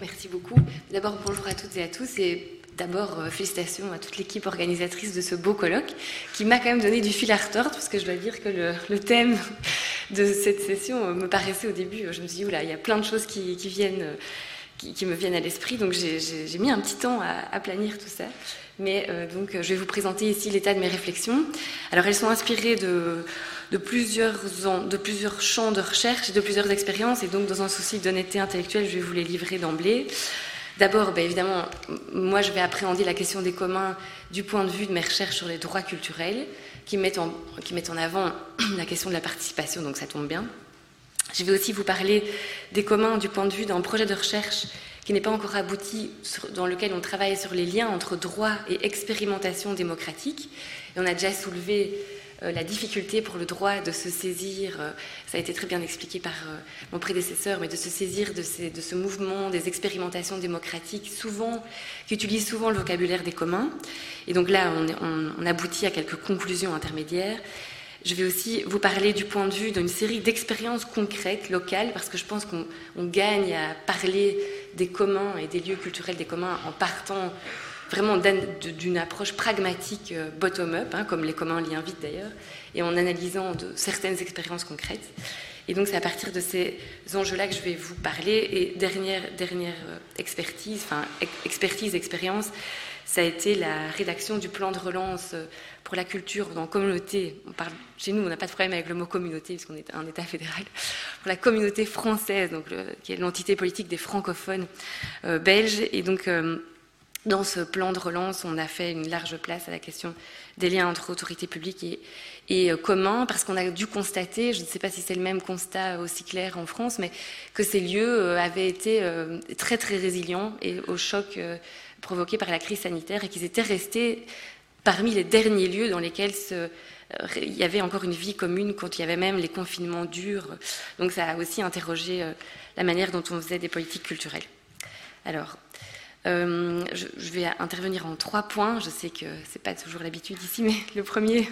Merci beaucoup. D'abord, bonjour à toutes et à tous. Et d'abord, euh, félicitations à toute l'équipe organisatrice de ce beau colloque qui m'a quand même donné du fil à retordre, parce que je dois dire que le, thème de cette session euh, me paraissait au début, je me suis dit, oula, il y a plein de choses qui, viennent, euh, qui, me viennent à l'esprit, donc j'ai mis un petit temps à, planir tout ça. Mais donc, je vais vous présenter ici l'état de mes réflexions. Alors, elles sont inspirées de de plusieurs, champs de recherche et de plusieurs expériences. Et donc, dans un souci d'honnêteté intellectuelle, je vais vous les livrer d'emblée. D'abord, ben, évidemment, moi, je vais appréhender la question des communs du point de vue de mes recherches sur les droits culturels, qui mettent en, avant la question de la participation, donc ça tombe bien. Je vais aussi vous parler des communs du point de vue d'un projet de recherche qui n'est pas encore abouti, dans lequel on travaille sur les liens entre droit et expérimentation démocratique. Et on a déjà soulevé la difficulté pour le droit de se saisir, euh, ça a été très bien expliqué par euh, mon prédécesseur, mais de se saisir de, ce mouvement des expérimentations démocratiques, souvent, qui utilisent souvent le vocabulaire des communs. Et donc là, on, aboutit à quelques conclusions intermédiaires. Je vais aussi vous parler du point de vue d'une série d'expériences concrètes, locales, parce que je pense qu'on gagne à parler des communs et des lieux culturels des communs en partant vraiment d'une approche pragmatique euh, bottom-up, hein, comme les communs l'y invitent d'ailleurs, et en analysant certaines expériences concrètes. Et donc c'est à partir de ces enjeux-là que je vais vous parler. Et dernière, dernière euh, expertise, enfin expertise, expérience, ça a été la rédaction du plan de relance euh, pour la culture dans communauté. On parle, chez nous, on n'a pas de problème avec le mot communauté, puisqu'on est un État fédéral. Pour la communauté française, donc qui est l'entité politique des francophones belges. Et donc, dans ce plan de relance, on a fait une large place à la question des liens entre autorités publiques et, et euh, communs, parce qu'on a dû constater, je ne sais pas si c'est le même constat aussi clair en France, mais que ces lieux euh, avaient été euh, très très résilients et au choc provoqué par la crise sanitaire et qu'ils étaient restés parmi les derniers lieux dans lesquels il y avait encore une vie commune quand il y avait même les confinements durs. Donc ça a aussi interrogé la manière dont on faisait des politiques culturelles. Alors, euh, je, vais intervenir en trois points. Je sais que ce n'est pas toujours l'habitude ici, mais le premier,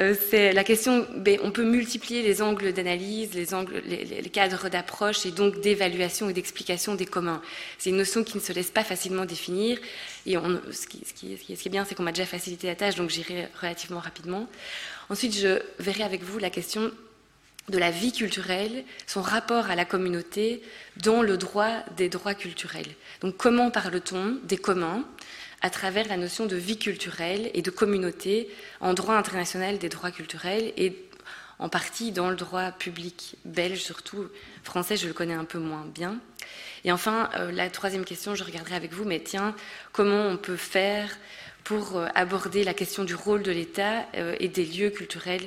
euh, c'est la question. Ben, on peut multiplier les angles d'analyse, les, cadres d'approche et donc d'évaluation et d'explication des communs. C'est une notion qui ne se laisse pas facilement définir. Et ce, qui, est bien, c'est qu'on m'a déjà facilité la tâche, donc j'irai relativement rapidement. Ensuite, je verrai avec vous la question de la vie culturelle, son rapport à la communauté dans le droit des droits culturels. Donc comment parle-t-on des communs à travers la notion de vie culturelle et de communauté en droit international des droits culturels et en partie dans le droit public belge, surtout français, je le connais un peu moins bien. Et enfin, euh, la troisième question, je regarderai avec vous, mais tiens, comment on peut faire pour euh, aborder la question du rôle de l'État euh, et des lieux culturels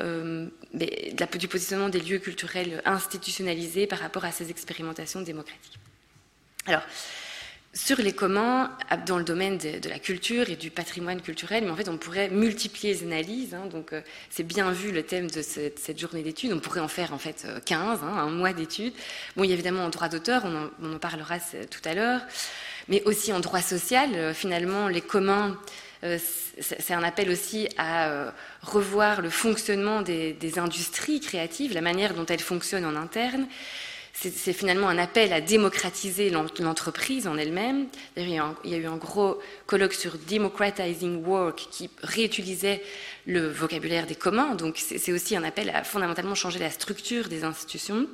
euh, du positionnement des lieux culturels institutionnalisés par rapport à ces expérimentations démocratiques. Alors, sur les communs, dans le domaine de, la culture et du patrimoine culturel, mais en fait, on pourrait multiplier les analyses. Hein, donc, euh, c'est bien vu le thème de cette, journée d'études. On pourrait en faire en fait 15, hein, un mois d'études. Bon, il y a évidemment en droit d'auteur, on, en parlera tout à l'heure, mais aussi en droit social. Euh, finalement, les communs euh, c'est un appel aussi à euh, revoir le fonctionnement des, industries créatives, la manière dont elles fonctionnent en interne. C'est finalement un appel à démocratiser l'entreprise en elle-même. Il y a eu un gros colloque sur Democratizing Work qui réutilisait le vocabulaire des communs. Donc c'est aussi un appel à fondamentalement changer la structure des institutions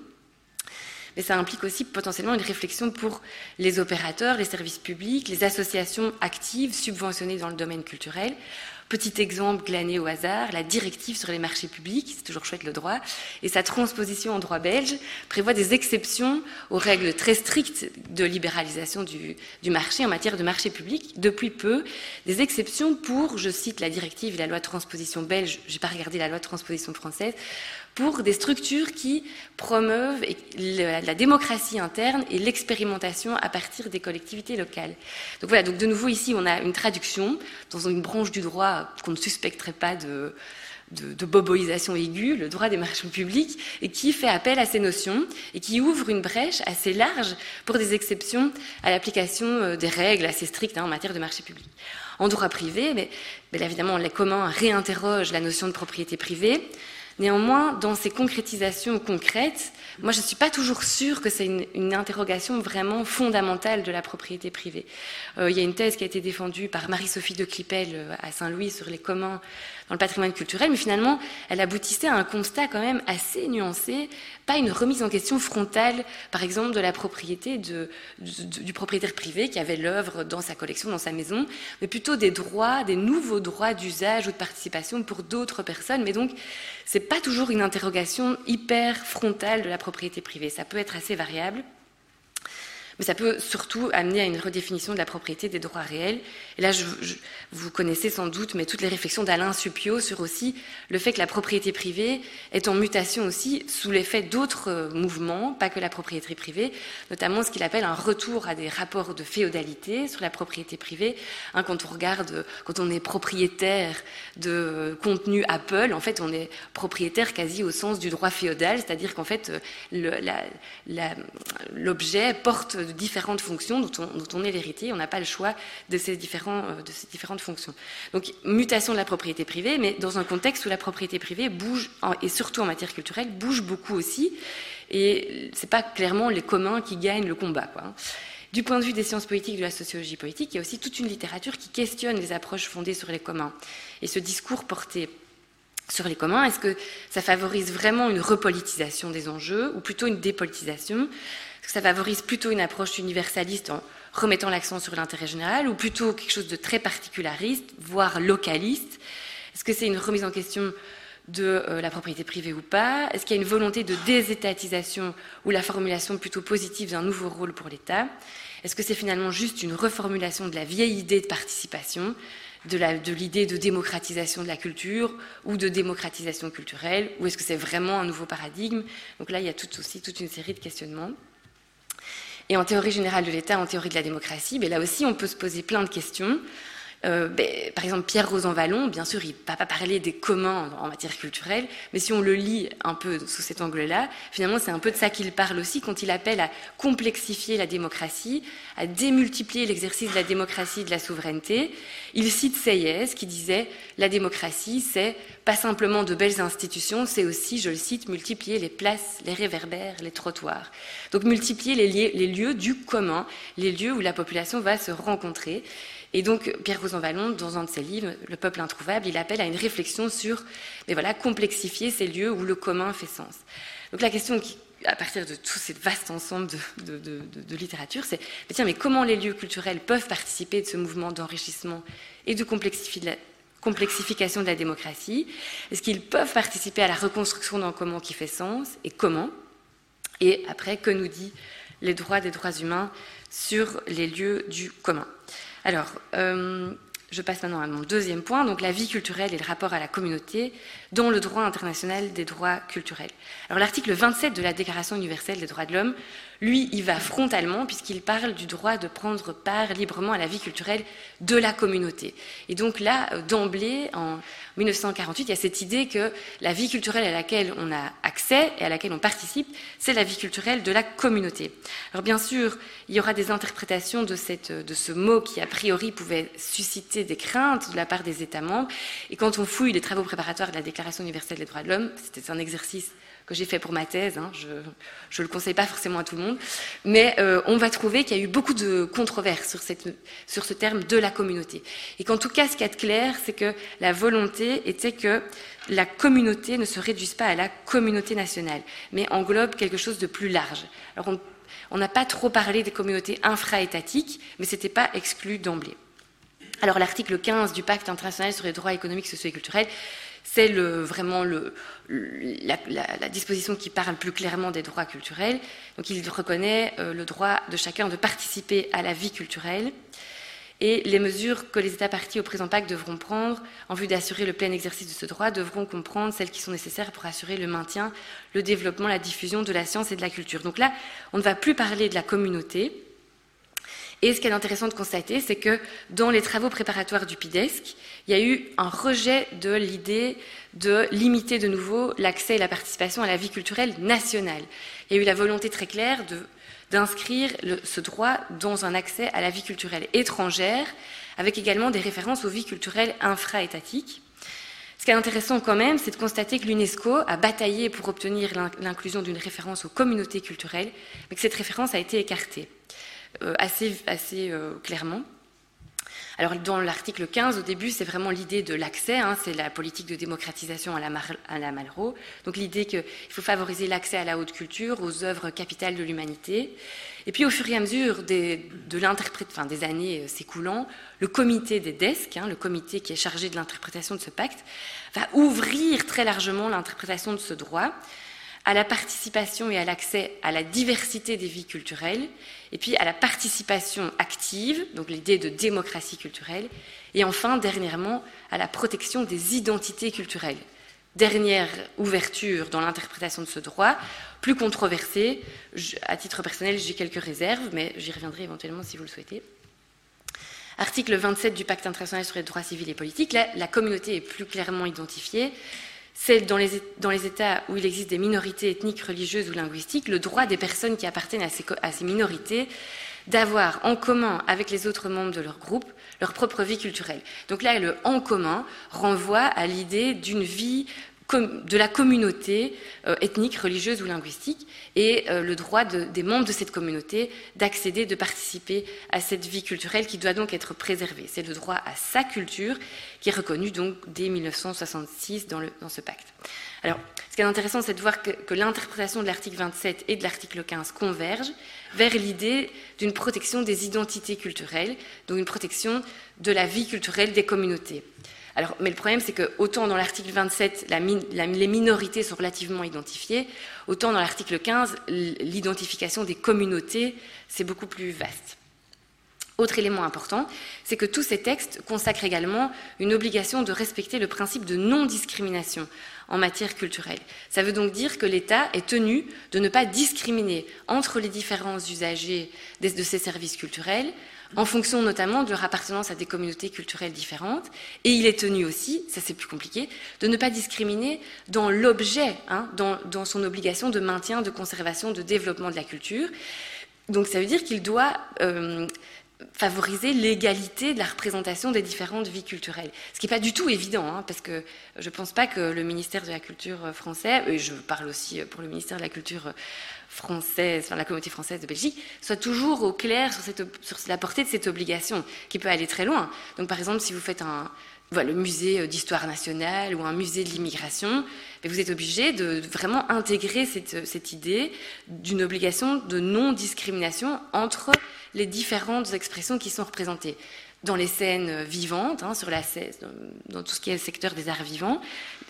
mais ça implique aussi potentiellement une réflexion pour les opérateurs, les services publics, les associations actives subventionnées dans le domaine culturel. Petit exemple glané au hasard, la directive sur les marchés publics, c'est toujours chouette le droit, et sa transposition en droit belge prévoit des exceptions aux règles très strictes de libéralisation du, marché en matière de marché public. Depuis peu, des exceptions pour, je cite la directive et la loi de transposition belge, je n'ai pas regardé la loi de transposition française, pour des structures qui promeuvent la démocratie interne et l'expérimentation à partir des collectivités locales. Donc voilà, donc de nouveau ici on a une traduction dans une branche du droit qu'on ne suspecterait pas de, de, boboisation aiguë, le droit des marchés publics, et qui fait appel à ces notions et qui ouvre une brèche assez large pour des exceptions à l'application euh, des règles assez strictes hein, en matière de marché public. En droit privé, mais, mais évidemment, les communs réinterrogent la notion de propriété privée, Néanmoins, dans ces concrétisations concrètes, moi je ne suis pas toujours sûre que c'est une, interrogation vraiment fondamentale de la propriété privée. Euh, il y a une thèse qui a été défendue par Marie-Sophie de Clipel euh, à Saint-Louis sur les communs dans le patrimoine culturel, mais finalement, elle aboutissait à un constat quand même assez nuancé, pas une remise en question frontale, par exemple, de la propriété du propriétaire privé qui avait l'œuvre dans sa collection, dans sa maison, mais plutôt des droits, des nouveaux droits d'usage ou de participation pour d'autres personnes. Mais donc, c'est pas toujours une interrogation hyper frontale de la propriété privée. Ça peut être assez variable mais ça peut surtout amener à une redéfinition de la propriété des droits réels. Et là, vous connaissez sans doute, mais toutes les réflexions d'Alain Supio sur aussi le fait que la propriété privée est en mutation aussi sous l'effet d'autres euh, mouvements, pas que la propriété privée, notamment ce qu'il appelle un retour à des rapports de féodalité sur la propriété privée. Hein, quand on regarde, quand on est propriétaire de contenu Apple, en fait, on est propriétaire quasi au sens du droit féodal, c'est-à-dire qu'en fait, l'objet porte de différentes fonctions dont on, est l'héritier. On n'a pas le choix de ces, différents, euh, de ces différentes fonctions. Donc, mutation de la propriété privée, mais dans un contexte où la propriété privée bouge, et surtout en matière culturelle, bouge beaucoup aussi. Et ce n'est pas clairement les communs qui gagnent le combat. Hein. Du point de vue des sciences politiques, de la sociologie politique, il y a aussi toute une littérature qui questionne les approches fondées sur les communs. Et ce discours porté sur les communs, est-ce que ça favorise vraiment une repolitisation des enjeux ou plutôt une dépolitisation? Ça favorise plutôt une approche universaliste en remettant l'accent sur l'intérêt général ou plutôt quelque chose de très particulariste, voire localiste? Est-ce que c'est une remise en question de euh, la propriété privée ou pas? Est-ce qu'il y a une volonté de désétatisation ou la formulation plutôt positive d'un nouveau rôle pour l'État? Est-ce que c'est finalement juste une reformulation de la vieille idée de participation, de l'idée de, démocratisation de la culture ou de démocratisation culturelle Ou est-ce que c'est vraiment un nouveau paradigme? Donc là, il y a tout aussi toute une série de questionnements. Et en théorie générale de l'État, en théorie de la démocratie, ben là aussi, on peut se poser plein de questions. Euh, ben, par exemple, Pierre Rosanvallon, bien sûr, il ne va pas parler des communs en matière culturelle, mais si on le lit un peu sous cet angle-là, finalement, c'est un peu de ça qu'il parle aussi quand il appelle à complexifier la démocratie, à démultiplier l'exercice de la démocratie et de la souveraineté. Il cite Sayez qui disait La démocratie, c'est pas simplement de belles institutions, c'est aussi, je le cite, multiplier les places, les réverbères, les trottoirs. Donc multiplier les lieux du commun, les lieux où la population va se rencontrer. Et donc, Pierre Rosanvallon, dans un de ses livres, Le peuple introuvable, il appelle à une réflexion sur, mais voilà, complexifier ces lieux où le commun fait sens. Donc, la question à partir de tout ce vaste ensemble de, littérature, c'est, tiens, mais comment les lieux culturels peuvent participer de ce mouvement d'enrichissement et de complexification de la démocratie? Est-ce qu'ils peuvent participer à la reconstruction d'un commun qui fait sens Et comment? Et après, que nous dit les droits des droits humains sur les lieux du commun? Alors, euh, je passe maintenant à mon deuxième point, donc la vie culturelle et le rapport à la communauté dans le droit international des droits culturels. Alors l'article 27 de la Déclaration universelle des droits de l'homme lui, il va frontalement puisqu'il parle du droit de prendre part librement à la vie culturelle de la communauté. Et donc là, euh, d'emblée, en 1948, il y a cette idée que la vie culturelle à laquelle on a accès et à laquelle on participe, c'est la vie culturelle de la communauté. Alors bien sûr, il y aura des interprétations de, de ce mot qui, a priori, pouvait susciter des craintes de la part des États membres. Et quand on fouille les travaux préparatoires de la Déclaration universelle des droits de l'homme, c'était un exercice que j'ai fait pour ma thèse. Hein, je ne le conseille pas forcément à tout le monde. Mais euh, on va trouver qu'il y a eu beaucoup de controverses sur, cette, sur ce terme de la communauté. Et qu'en tout cas, ce qui est clair, c'est que la volonté était que la communauté ne se réduise pas à la communauté nationale, mais englobe quelque chose de plus large. Alors on n'a pas trop parlé des communautés infra-étatiques, mais ce n'était pas exclu d'emblée. Alors l'article 15 du pacte international sur les droits économiques, sociaux et culturels c'est vraiment la, disposition qui parle plus clairement des droits culturels. Donc il reconnaît euh, le droit de chacun de participer à la vie culturelle et les mesures que les États partis au présent pacte devront prendre en vue d'assurer le plein exercice de ce droit devront comprendre celles qui sont nécessaires pour assurer le maintien, le développement, la diffusion de la science et de la culture. Donc là, on ne va plus parler de la communauté, et ce qui est intéressant de constater, c'est que dans les travaux préparatoires du PIDESC, il y a eu un rejet de l'idée de limiter de nouveau l'accès et la participation à la vie culturelle nationale. Il y a eu la volonté très claire d'inscrire ce droit dans un accès à la vie culturelle étrangère, avec également des références aux vies culturelles infra-étatiques. Ce qui est intéressant quand même, c'est de constater que l'UNESCO a bataillé pour obtenir l'inclusion d'une référence aux communautés culturelles, mais que cette référence a été écartée assez, assez euh, clairement. Alors dans l'article 15, au début, c'est vraiment l'idée de l'accès, hein, c'est la politique de démocratisation à la, Malraux. Donc l'idée qu'il faut favoriser l'accès à la haute culture, aux œuvres capitales de l'humanité. Et puis au fur et à mesure des, de des années euh, s'écoulant, le comité des desks, hein, le comité qui est chargé de l'interprétation de ce pacte, va ouvrir très largement l'interprétation de ce droit à la participation et à l'accès à la diversité des vies culturelles, et puis à la participation active, donc l'idée de démocratie culturelle, et enfin, dernièrement, à la protection des identités culturelles. Dernière ouverture dans l'interprétation de ce droit, plus controversée. à titre personnel, j'ai quelques réserves, mais j'y reviendrai éventuellement si vous le souhaitez. Article 27 du Pacte international sur les droits civils et politiques, là, la communauté est plus clairement identifiée c'est dans les, dans les, États où il existe des minorités ethniques, religieuses ou linguistiques, le droit des personnes qui appartiennent à ces, à ces minorités d'avoir en commun avec les autres membres de leur groupe leur propre vie culturelle. Donc là, le en commun renvoie à l'idée d'une vie de la communauté euh, ethnique, religieuse ou linguistique, et euh, le droit des membres de cette communauté d'accéder, de participer à cette vie culturelle qui doit donc être préservée. C'est le droit à sa culture qui est reconnu donc dès 1966 dans, ce pacte. Alors, ce qui est intéressant, c'est de voir que, que l'interprétation de l'article 27 et de l'article 15 convergent vers l'idée d'une protection des identités culturelles, donc une protection de la vie culturelle des communautés mais le problème, c'est que autant dans l'article 27, les minorités sont relativement identifiées, autant dans l'article 15, l'identification des communautés, c'est beaucoup plus vaste. Autre élément important, c'est que tous ces textes consacrent également une obligation de respecter le principe de non-discrimination en matière culturelle. Ça veut donc dire que l'État est tenu de ne pas discriminer entre les différents usagers de ces services culturels, en fonction notamment de leur appartenance à des communautés culturelles différentes. Et il est tenu aussi, ça c'est plus compliqué, de ne pas discriminer dans l'objet, hein, dans, son obligation de maintien, de conservation, de développement de la culture. Donc ça veut dire qu'il doit euh, favoriser l'égalité de la représentation des différentes vies culturelles. Ce qui n'est pas du tout évident, hein, parce que je ne pense pas que le ministère de la Culture français, et je parle aussi pour le ministère de la Culture française, enfin la communauté française de Belgique, soit toujours au clair sur, la portée de cette obligation, qui peut aller très loin. Donc par exemple, si vous faites un, le musée d'histoire nationale ou un musée de l'immigration, vous êtes obligé de vraiment intégrer cette, cette idée d'une obligation de non-discrimination entre les différentes expressions qui sont représentées dans les scènes vivantes, hein, sur la scène, dans, tout ce qui est le secteur des arts vivants,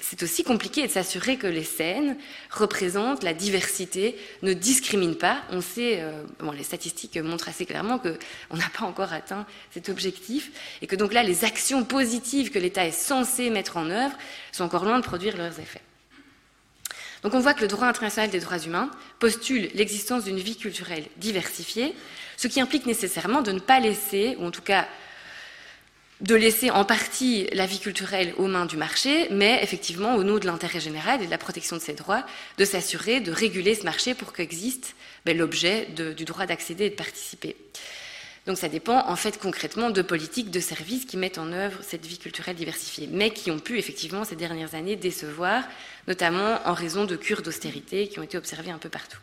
c'est aussi compliqué de s'assurer que les scènes représentent la diversité, ne discriminent pas. On sait, euh, bon, les statistiques montrent assez clairement qu'on n'a pas encore atteint cet objectif et que donc là, les actions positives que l'État est censé mettre en œuvre sont encore loin de produire leurs effets. Donc on voit que le droit international des droits humains postule l'existence d'une vie culturelle diversifiée, ce qui implique nécessairement de ne pas laisser, ou en tout cas de laisser en partie la vie culturelle aux mains du marché, mais effectivement, au nom de l'intérêt général et de la protection de ses droits, de s'assurer de réguler ce marché pour qu'existe ben, l'objet du droit d'accéder et de participer. Donc ça dépend en fait concrètement de politiques, de services qui mettent en œuvre cette vie culturelle diversifiée, mais qui ont pu effectivement ces dernières années décevoir, notamment en raison de cures d'austérité qui ont été observées un peu partout.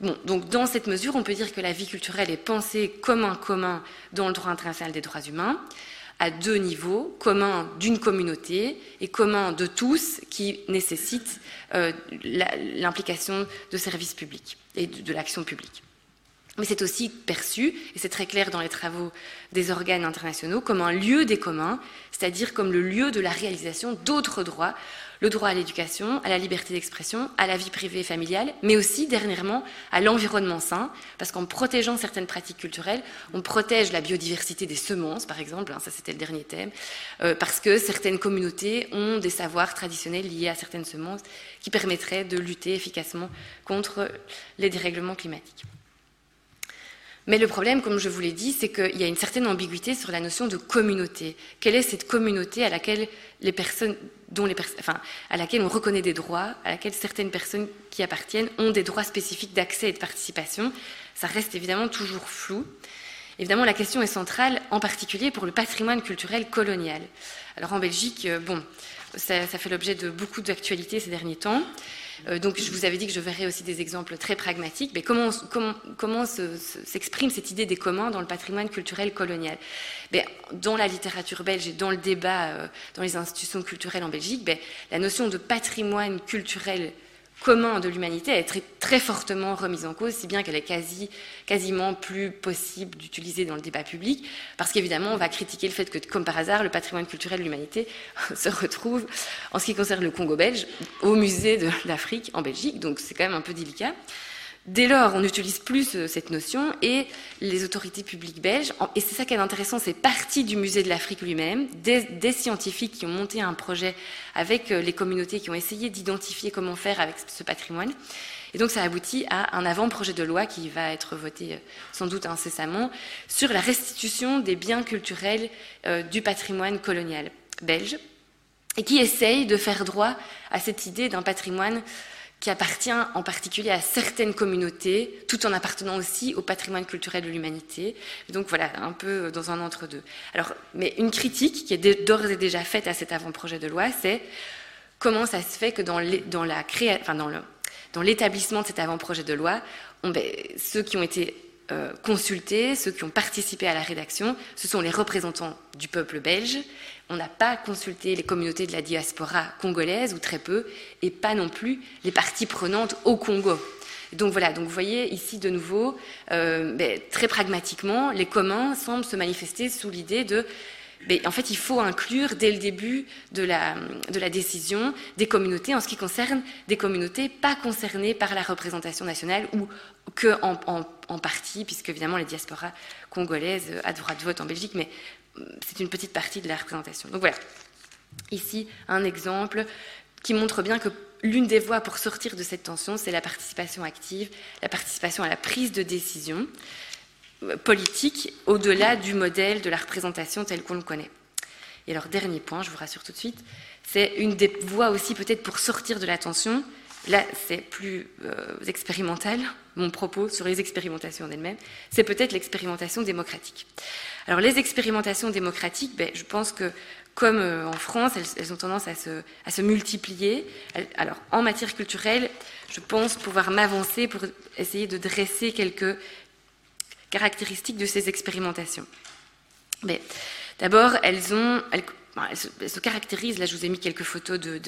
Bon, donc dans cette mesure, on peut dire que la vie culturelle est pensée comme un commun dans le droit international des droits humains, à deux niveaux, commun d'une communauté et commun de tous, qui nécessitent euh, l'implication de services publics et de l'action publique. Mais c'est aussi perçu, et c'est très clair dans les travaux des organes internationaux, comme un lieu des communs, c'est-à-dire comme le lieu de la réalisation d'autres droits, le droit à l'éducation, à la liberté d'expression, à la vie privée et familiale, mais aussi, dernièrement, à l'environnement sain, parce qu'en protégeant certaines pratiques culturelles, on protège la biodiversité des semences, par exemple, hein, ça c'était le dernier thème, euh, parce que certaines communautés ont des savoirs traditionnels liés à certaines semences qui permettraient de lutter efficacement contre les dérèglements climatiques. Mais le problème, comme je vous l'ai dit, c'est qu'il y a une certaine ambiguïté sur la notion de communauté. Quelle est cette communauté à laquelle les personnes, dont les enfin, à laquelle on reconnaît des droits, à laquelle certaines personnes qui appartiennent ont des droits spécifiques d'accès et de participation? Ça reste évidemment toujours flou. Évidemment, la question est centrale, en particulier pour le patrimoine culturel colonial. Alors en Belgique, euh, bon, ça, fait l'objet de beaucoup d'actualités ces derniers temps. Euh, donc je vous avais dit que je verrais aussi des exemples très pragmatiques. Mais comment, s'exprime cette idée des communs dans le patrimoine culturel colonial? Ben, Dans la littérature belge et dans le débat euh, dans les institutions culturelles en Belgique, ben, la notion de patrimoine culturel commun de l'humanité est très, très, fortement remise en cause, si bien qu'elle est quasi, quasiment plus possible d'utiliser dans le débat public, parce qu'évidemment, on va critiquer le fait que, comme par hasard, le patrimoine culturel de l'humanité se retrouve, en ce qui concerne le Congo belge, au musée de l'Afrique en Belgique, donc c'est quand même un peu délicat. Dès lors, on n'utilise plus euh, cette notion et les autorités publiques belges, et c'est ça qui est intéressant, c'est parti du musée de l'Afrique lui-même, des, scientifiques qui ont monté un projet avec euh, les communautés, qui ont essayé d'identifier comment faire avec ce patrimoine. Et donc ça aboutit à un avant-projet de loi qui va être voté euh, sans doute incessamment sur la restitution des biens culturels du patrimoine colonial belge et qui essaye de faire droit à cette idée d'un patrimoine qui appartient en particulier à certaines communautés, tout en appartenant aussi au patrimoine culturel de l'humanité. Donc voilà, un peu dans un entre-deux. Alors, mais une critique qui est d'ores et déjà faite à cet avant-projet de loi, c'est comment ça se fait que dans, l'établissement de cet avant-projet de loi, ben, ceux qui ont été euh, consultés, ceux qui ont participé à la rédaction, ce sont les représentants du peuple belge. On n'a pas consulté les communautés de la diaspora congolaise, ou très peu, et pas non plus les parties prenantes au Congo. Donc voilà, donc vous voyez ici de nouveau, euh, ben, très pragmatiquement, les communs semblent se manifester sous l'idée de en fait, il faut inclure dès le début de la, la, décision des communautés en ce qui concerne des communautés pas concernées par la représentation nationale ou que en, partie, puisque évidemment les diasporas congolaises a droit de vote en Belgique, mais mm, c'est une petite partie de la représentation. Donc voilà, ici un exemple qui montre bien que l'une des voies pour sortir de cette tension, c'est la participation active, la participation à la prise de décision politique au-delà du modèle de la représentation tel qu'on le connaît. Et alors, dernier point, je vous rassure tout de suite, c'est une des voies aussi peut-être pour sortir de la tension. Là, c'est plus euh, expérimental, mon propos sur les expérimentations en elles-mêmes, c'est peut-être l'expérimentation démocratique. Alors, les expérimentations démocratiques, ben, je pense que, comme euh, en France, elles, ont tendance à se multiplier. Alors, en matière culturelle, je pense pouvoir m'avancer pour essayer de dresser quelques caractéristiques de ces expérimentations D'abord, elles, elles, se, caractérisent, là je vous ai mis quelques photos de,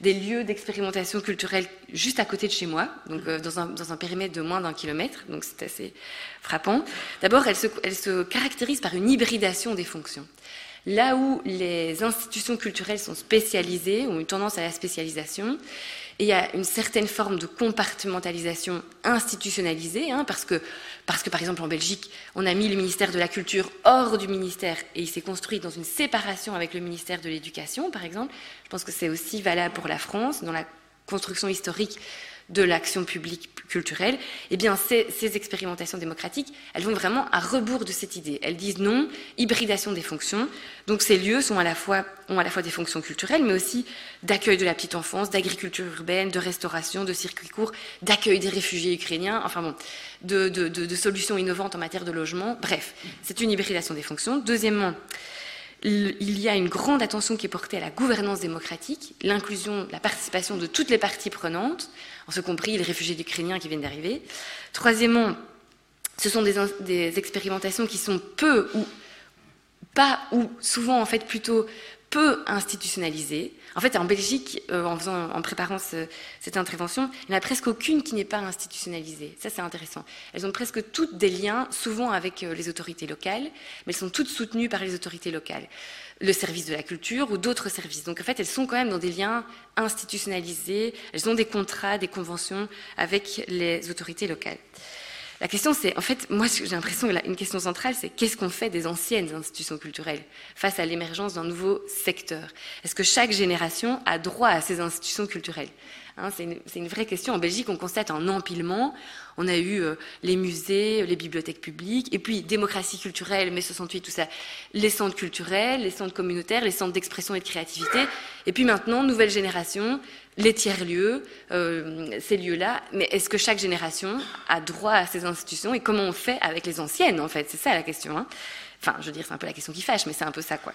des lieux d'expérimentation culturelle juste à côté de chez moi, donc euh, dans, un, dans, un, périmètre de moins d'un kilomètre, donc c'est assez frappant. D'abord, elles se, elles se caractérisent par une hybridation des fonctions. Là où les institutions culturelles sont spécialisées, ont une tendance à la spécialisation, il y a une certaine forme de compartimentalisation institutionnalisée, hein, parce, que, parce que par exemple en Belgique, on a mis le ministère de la Culture hors du ministère et il s'est construit dans une séparation avec le ministère de l'Éducation, par exemple. Je pense que c'est aussi valable pour la France, dans la construction historique de l'action publique culturelle, eh bien, ces, expérimentations démocratiques, elles vont vraiment à rebours de cette idée. Elles disent non, hybridation des fonctions. Donc, ces lieux ont à la fois des fonctions culturelles, mais aussi d'accueil de la petite enfance, d'agriculture urbaine, de restauration, de circuits courts, d'accueil des réfugiés ukrainiens, enfin bon, de solutions innovantes en matière de logement. Bref, c'est une hybridation des fonctions. Deuxièmement, il y a une grande attention qui est portée à la gouvernance démocratique, l'inclusion, la participation de toutes les parties prenantes, en ce compris les réfugiés ukrainiens qui viennent d'arriver. Troisièmement, ce sont des, expérimentations qui sont peu ou pas ou souvent en fait plutôt peu institutionnalisées. En fait, en Belgique, euh, en préparant cette intervention, il n'y en a presque aucune qui n'est pas institutionnalisée. Ça, c'est intéressant. Elles ont presque toutes des liens, souvent avec euh, les autorités locales, mais elles sont toutes soutenues par les autorités locales. Le service de la culture ou d'autres services. Donc, en fait, elles sont quand même dans des liens institutionnalisés. Elles ont des contrats, des conventions avec les autorités locales. La question, c'est, en fait, moi, j'ai l'impression qu'une question centrale, c'est qu'est-ce qu'on fait des anciennes institutions culturelles face à l'émergence d'un nouveau secteur? Est-ce que chaque génération a droit à ces institutions culturelles? Hein, c'est une, vraie question. En Belgique, on constate un empilement. On a eu euh, les musées, les bibliothèques publiques, et puis démocratie culturelle, mai 68, tout ça, les centres culturels, les centres communautaires, les centres d'expression et de créativité, et puis maintenant, nouvelle génération, les tiers-lieux, euh, ces lieux-là. Mais est-ce que chaque génération a droit à ces institutions et comment on fait avec les anciennes, en fait? C'est ça la question. Hein. Enfin, je veux dire, c'est un peu la question qui fâche, mais c'est un peu ça, quoi.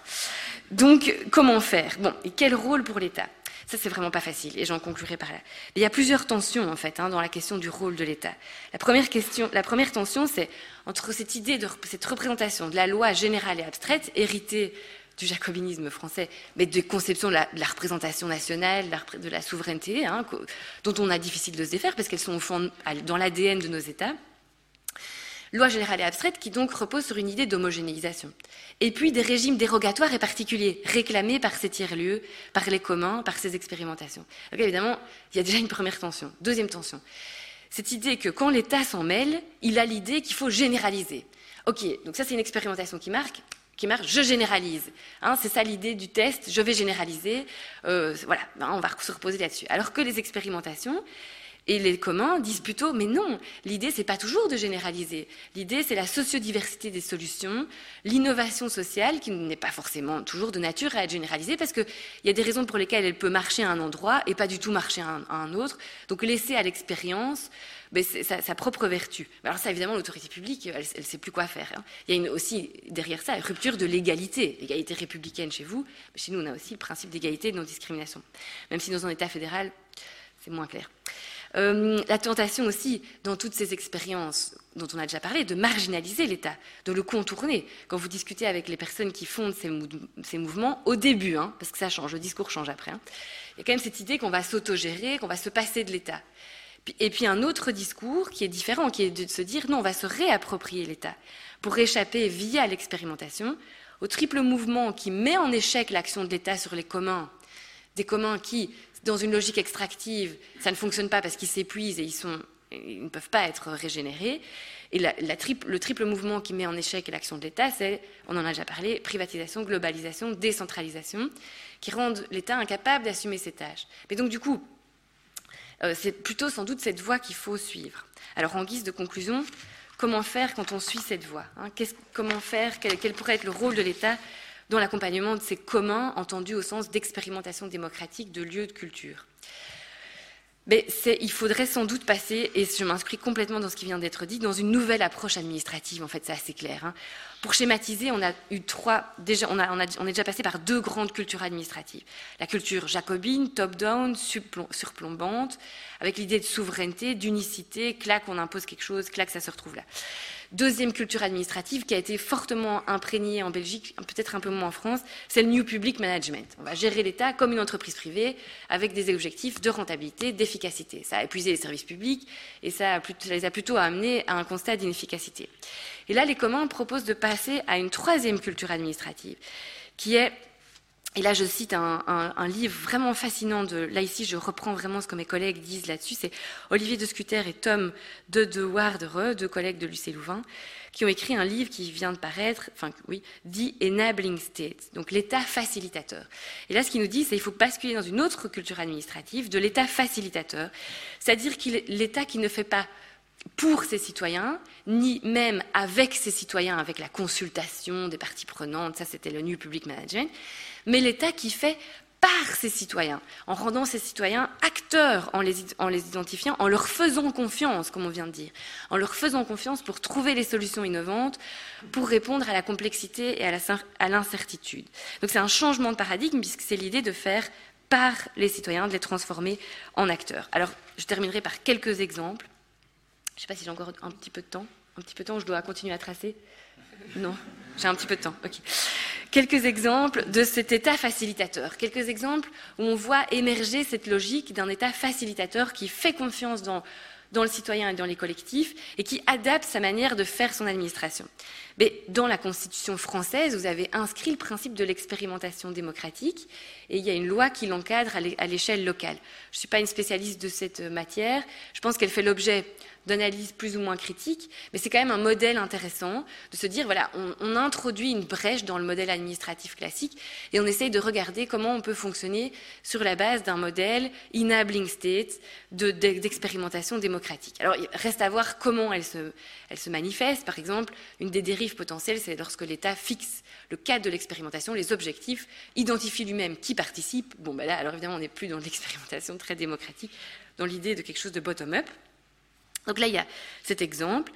Donc, comment faire? Bon, et quel rôle pour l'État? Ça, c'est vraiment pas facile, et j'en conclurai par là. Il y a plusieurs tensions, en fait, hein, dans la question du rôle de l'État. La première, question, la première tension, c'est entre cette idée, de cette représentation de la loi générale et abstraite, héritée du jacobinisme français, mais des conceptions de la, représentation nationale, de la, souveraineté, hein, dont on a difficile de se défaire parce qu'elles sont au fond dans l'ADN de nos États. Loi générale et abstraite qui donc repose sur une idée d'homogénéisation. Et puis des régimes dérogatoires et particuliers, réclamés par ces tiers-lieux, par les communs, par ces expérimentations. Donc évidemment, il y a déjà une première tension. Deuxième tension. Cette idée que quand l'État s'en mêle, il a l'idée qu'il faut généraliser. Ok, donc ça c'est une expérimentation qui marque, qui je généralise. Hein, c'est ça l'idée du test, je vais généraliser. Euh, voilà, hein, on va se reposer là-dessus. Alors que les expérimentations et les communs disent plutôt, mais non, l'idée c'est pas toujours de généraliser. L'idée c'est la sociodiversité des solutions, l'innovation sociale qui n'est pas forcément toujours de nature à être généralisée parce qu'il y a des raisons pour lesquelles elle peut marcher à un endroit et pas du tout marcher à un, autre. Donc laisser à l'expérience ben, sa, sa, propre vertu. Alors ça, évidemment, l'autorité publique, elle ne sait plus quoi faire. Hein. Il y a aussi derrière ça une rupture de l'égalité, l'égalité républicaine chez vous. Mais chez nous, on a aussi le principe d'égalité et de non-discrimination. Même si dans un État fédéral, c'est moins clair. Euh, la tentation aussi, dans toutes ces expériences dont on a déjà parlé, de marginaliser l'État, de le contourner. Quand vous discutez avec les personnes qui fondent ces, mouvements, au début, hein, parce que ça change, le discours change après, hein, il y a quand même cette idée qu'on va s'autogérer, qu'on va se passer de l'État. Et puis un autre discours qui est différent, qui est de se dire non, on va se réapproprier l'État pour échapper via l'expérimentation au triple mouvement qui met en échec l'action de l'État sur les communs, des communs qui, dans une logique extractive, ça ne fonctionne pas parce qu'ils s'épuisent et ils, ne peuvent pas être régénérés. Et le triple mouvement qui met en échec l'action de l'État, c'est, on en a déjà parlé, privatisation, globalisation, décentralisation, qui rendent l'État incapable d'assumer ses tâches. Mais donc, du coup, euh, c'est plutôt sans doute cette voie qu'il faut suivre. Alors, en guise de conclusion, comment faire quand on suit cette voie hein? Comment faire? Quel pourrait être le rôle de l'État dans l'accompagnement de ces communs entendus au sens d'expérimentation démocratique de lieux de culture. Il faudrait sans doute passer, et je m'inscris complètement dans ce qui vient d'être dit, dans une nouvelle approche administrative, en fait, c'est assez clair. Hein. Pour schématiser, on a eu trois, déjà, on, a, on, est déjà passé par deux grandes cultures administratives. La culture jacobine, top-down, surplombante, avec l'idée de souveraineté, d'unicité, clac, on impose quelque chose, clac, ça se retrouve là. Deuxième culture administrative qui a été fortement imprégnée en Belgique, peut-être un peu moins en France, c'est le New Public Management. On va gérer l'État comme une entreprise privée avec des objectifs de rentabilité, d'efficacité. Ça a épuisé les services publics et ça, les a plutôt amenés à un constat d'inefficacité. Et là, les communs proposent de passer à une troisième culture administrative qui est et là, je cite un, livre vraiment fascinant. De, là, ici, je reprends vraiment ce que mes collègues disent là-dessus. C'est Olivier de Scuter et Tom de De Wardere, deux collègues de l'UC Louvain, qui ont écrit un livre qui vient de paraître, enfin, oui, dit Enabling State, donc l'État facilitateur. Et là, ce qu'il nous dit, c'est qu'il faut basculer dans une autre culture administrative de l'État facilitateur, c'est-à-dire l'État qui ne fait pas pour ses citoyens, ni même avec ses citoyens, avec la consultation des parties prenantes, ça c'était le New Public Management, mais l'État qui fait par ses citoyens, en rendant ses citoyens acteurs, en les, identifiant, en leur faisant confiance, comme on vient de dire, en leur faisant confiance pour trouver les solutions innovantes, pour répondre à la complexité et à l'incertitude. Donc c'est un changement de paradigme, puisque c'est l'idée de faire par les citoyens, de les transformer en acteurs. Alors, je terminerai par quelques exemples. Je ne sais pas si j'ai encore un petit peu de temps. Un petit peu de temps, je dois continuer à tracer Non j'ai un petit peu de temps. Quelques exemples de cet état facilitateur. Quelques exemples où on voit émerger cette logique d'un état facilitateur qui fait confiance dans dans le citoyen et dans les collectifs, et qui adapte sa manière de faire son administration. Mais dans la Constitution française, vous avez inscrit le principe de l'expérimentation démocratique, et il y a une loi qui l'encadre à l'échelle locale. Je ne suis pas une spécialiste de cette matière, je pense qu'elle fait l'objet d'analyse plus ou moins critique, mais c'est quand même un modèle intéressant de se dire, voilà, on, introduit une brèche dans le modèle administratif classique et on essaye de regarder comment on peut fonctionner sur la base d'un modèle enabling state d'expérimentation démocratique. Alors, il reste à voir comment elle se, elle se manifeste. Par exemple, une des dérives potentielles, c'est lorsque l'État fixe le cadre de l'expérimentation, les objectifs, identifie lui-même qui participe. Bon, ben là, alors évidemment, on n'est plus dans l'expérimentation très démocratique, dans l'idée de quelque chose de bottom-up. Donc là, il y a cet exemple.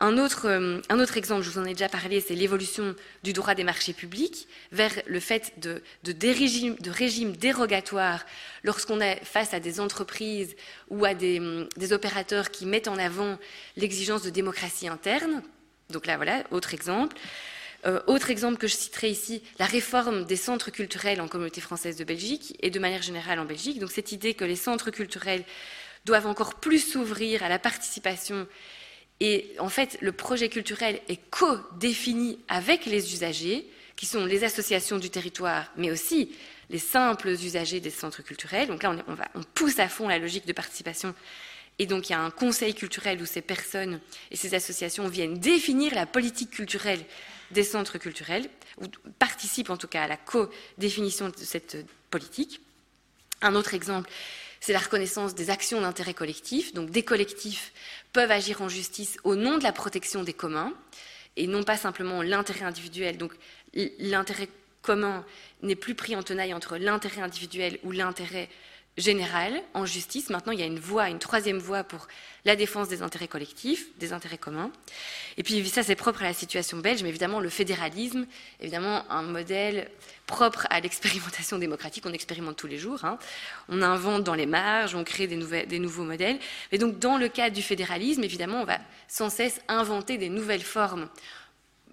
Un autre, euh, un autre, exemple, je vous en ai déjà parlé, c'est l'évolution du droit des marchés publics vers le fait de, régimes, dérogatoires lorsqu'on est face à des entreprises ou à des, hum, des opérateurs qui mettent en avant l'exigence de démocratie interne. Donc là, voilà, autre exemple. Euh, autre exemple que je citerai ici, la réforme des centres culturels en communauté française de Belgique et de manière générale en Belgique. Donc cette idée que les centres culturels doivent encore plus s'ouvrir à la participation. Et en fait, le projet culturel est co-défini avec les usagers, qui sont les associations du territoire, mais aussi les simples usagers des centres culturels. Donc là, on, pousse à fond la logique de participation. Et donc, il y a un conseil culturel où ces personnes et ces associations viennent définir la politique culturelle des centres culturels, ou participent en tout cas à la co-définition de cette politique. Un autre exemple, c'est la reconnaissance des actions d'intérêt collectif. Donc des collectifs peuvent agir en justice au nom de la protection des communs et non pas simplement l'intérêt individuel. Donc l'intérêt commun n'est plus pris en tenaille entre l'intérêt individuel ou l'intérêt général en justice. Maintenant, il y a une voie, une troisième voie pour la défense des intérêts collectifs, des intérêts communs. Et puis ça, c'est propre à la situation belge, mais évidemment, le fédéralisme, évidemment, un modèle propre à l'expérimentation démocratique. On expérimente tous les jours. Hein. On invente dans les marges, on crée des, des nouveaux modèles. Et donc, dans le cadre du fédéralisme, évidemment, on va sans cesse inventer des nouvelles formes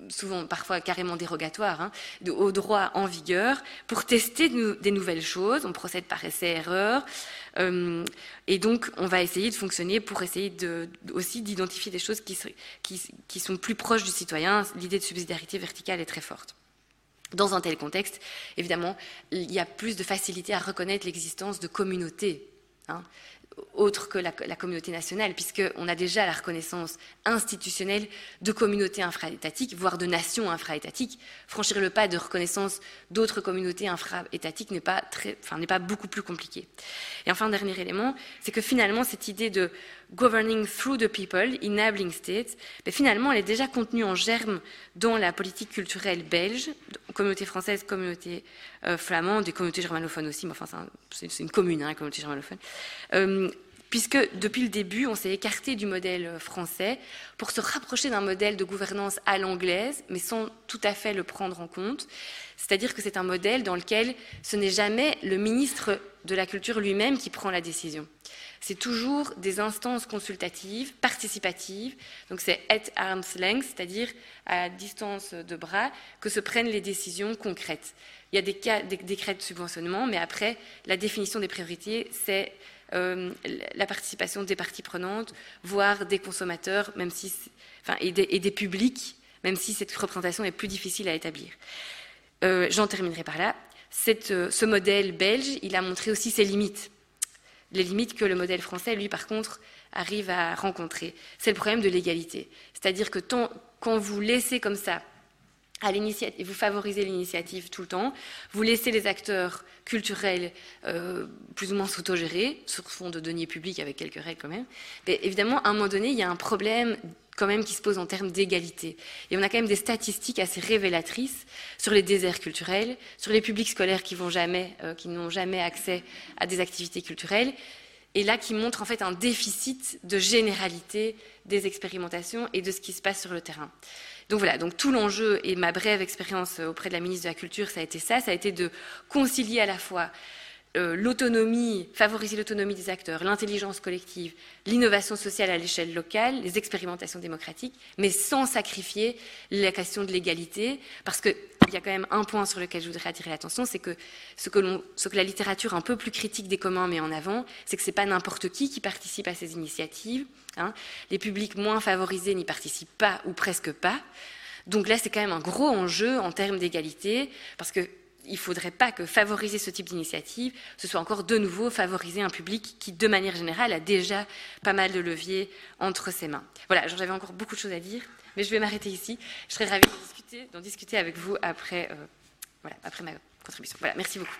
souvent parfois carrément dérogatoire, hein, au droit en vigueur, pour tester des nouvelles choses. On procède par essai-erreur. Euh, et donc, on va essayer de fonctionner pour essayer aussi d'identifier des choses qui, sont plus proches du citoyen. L'idée de subsidiarité verticale est très forte. Dans un tel contexte, évidemment, il y a plus de facilité à reconnaître l'existence de communautés. Hein autre que la, communauté nationale, puisqu'on a déjà la reconnaissance institutionnelle de communautés infra-étatiques, voire de nations infra-étatiques. Franchir le pas de reconnaissance d'autres communautés infra-étatiques n'est pas, enfin, pas beaucoup plus compliqué. Et enfin, dernier élément, c'est que finalement, cette idée de governing through the people, enabling states, ben, finalement, elle est déjà contenue en germe dans la politique culturelle belge, communauté française, communauté euh, flamande et communauté germanophone aussi, mais enfin, c'est une commune, hein, communauté germanophone. Euh, puisque depuis le début, on s'est écarté du modèle français pour se rapprocher d'un modèle de gouvernance à l'anglaise, mais sans tout à fait le prendre en compte. C'est-à-dire que c'est un modèle dans lequel ce n'est jamais le ministre de la Culture lui-même qui prend la décision. C'est toujours des instances consultatives, participatives, donc c'est at arm's length, c'est-à-dire à distance de bras, que se prennent les décisions concrètes. Il y a des, des décrets de subventionnement, mais après, la définition des priorités, c'est euh, la participation des parties prenantes, voire des consommateurs, même si, enfin, et, des, publics, même si cette représentation est plus difficile à établir. Euh, j'en terminerai par là. Euh, ce modèle belge, il a montré aussi ses limites. Les limites que le modèle français, lui, par contre, arrive à rencontrer. C'est le problème de l'égalité. C'est-à-dire que tant, quand vous laissez comme ça vous favorisez l'initiative tout le temps, vous laissez les acteurs culturels euh, plus ou moins s'autogérer, sur fond de deniers publics avec quelques règles quand même. Mais évidemment, à un moment donné, il y a un problème quand même qui se pose en termes d'égalité. Et on a quand même des statistiques assez révélatrices sur les déserts culturels, sur les publics scolaires qui euh, n'ont jamais accès à des activités culturelles, et là qui montrent en fait un déficit de généralité des expérimentations et de ce qui se passe sur le terrain. Donc voilà, donc tout l'enjeu et ma brève expérience auprès de la ministre de la Culture, ça a été ça, ça a été de concilier à la fois euh, l'autonomie, favoriser l'autonomie des acteurs, l'intelligence collective, l'innovation sociale à l'échelle locale, les expérimentations démocratiques, mais sans sacrifier la question de l'égalité, parce qu'il y a quand même un point sur lequel je voudrais attirer l'attention, c'est que ce que, ce que la littérature un peu plus critique des communs met en avant, c'est que ce n'est pas n'importe qui qui participe à ces initiatives, Hein. Les publics moins favorisés n'y participent pas ou presque pas. Donc là, c'est quand même un gros enjeu en termes d'égalité, parce qu'il ne faudrait pas que favoriser ce type d'initiative, ce soit encore de nouveau favoriser un public qui, de manière générale, a déjà pas mal de leviers entre ses mains. Voilà, j'avais encore beaucoup de choses à dire, mais je vais m'arrêter ici. Je serais ravie d'en discuter, discuter, avec vous après, euh, voilà, après ma contribution. Voilà, merci beaucoup.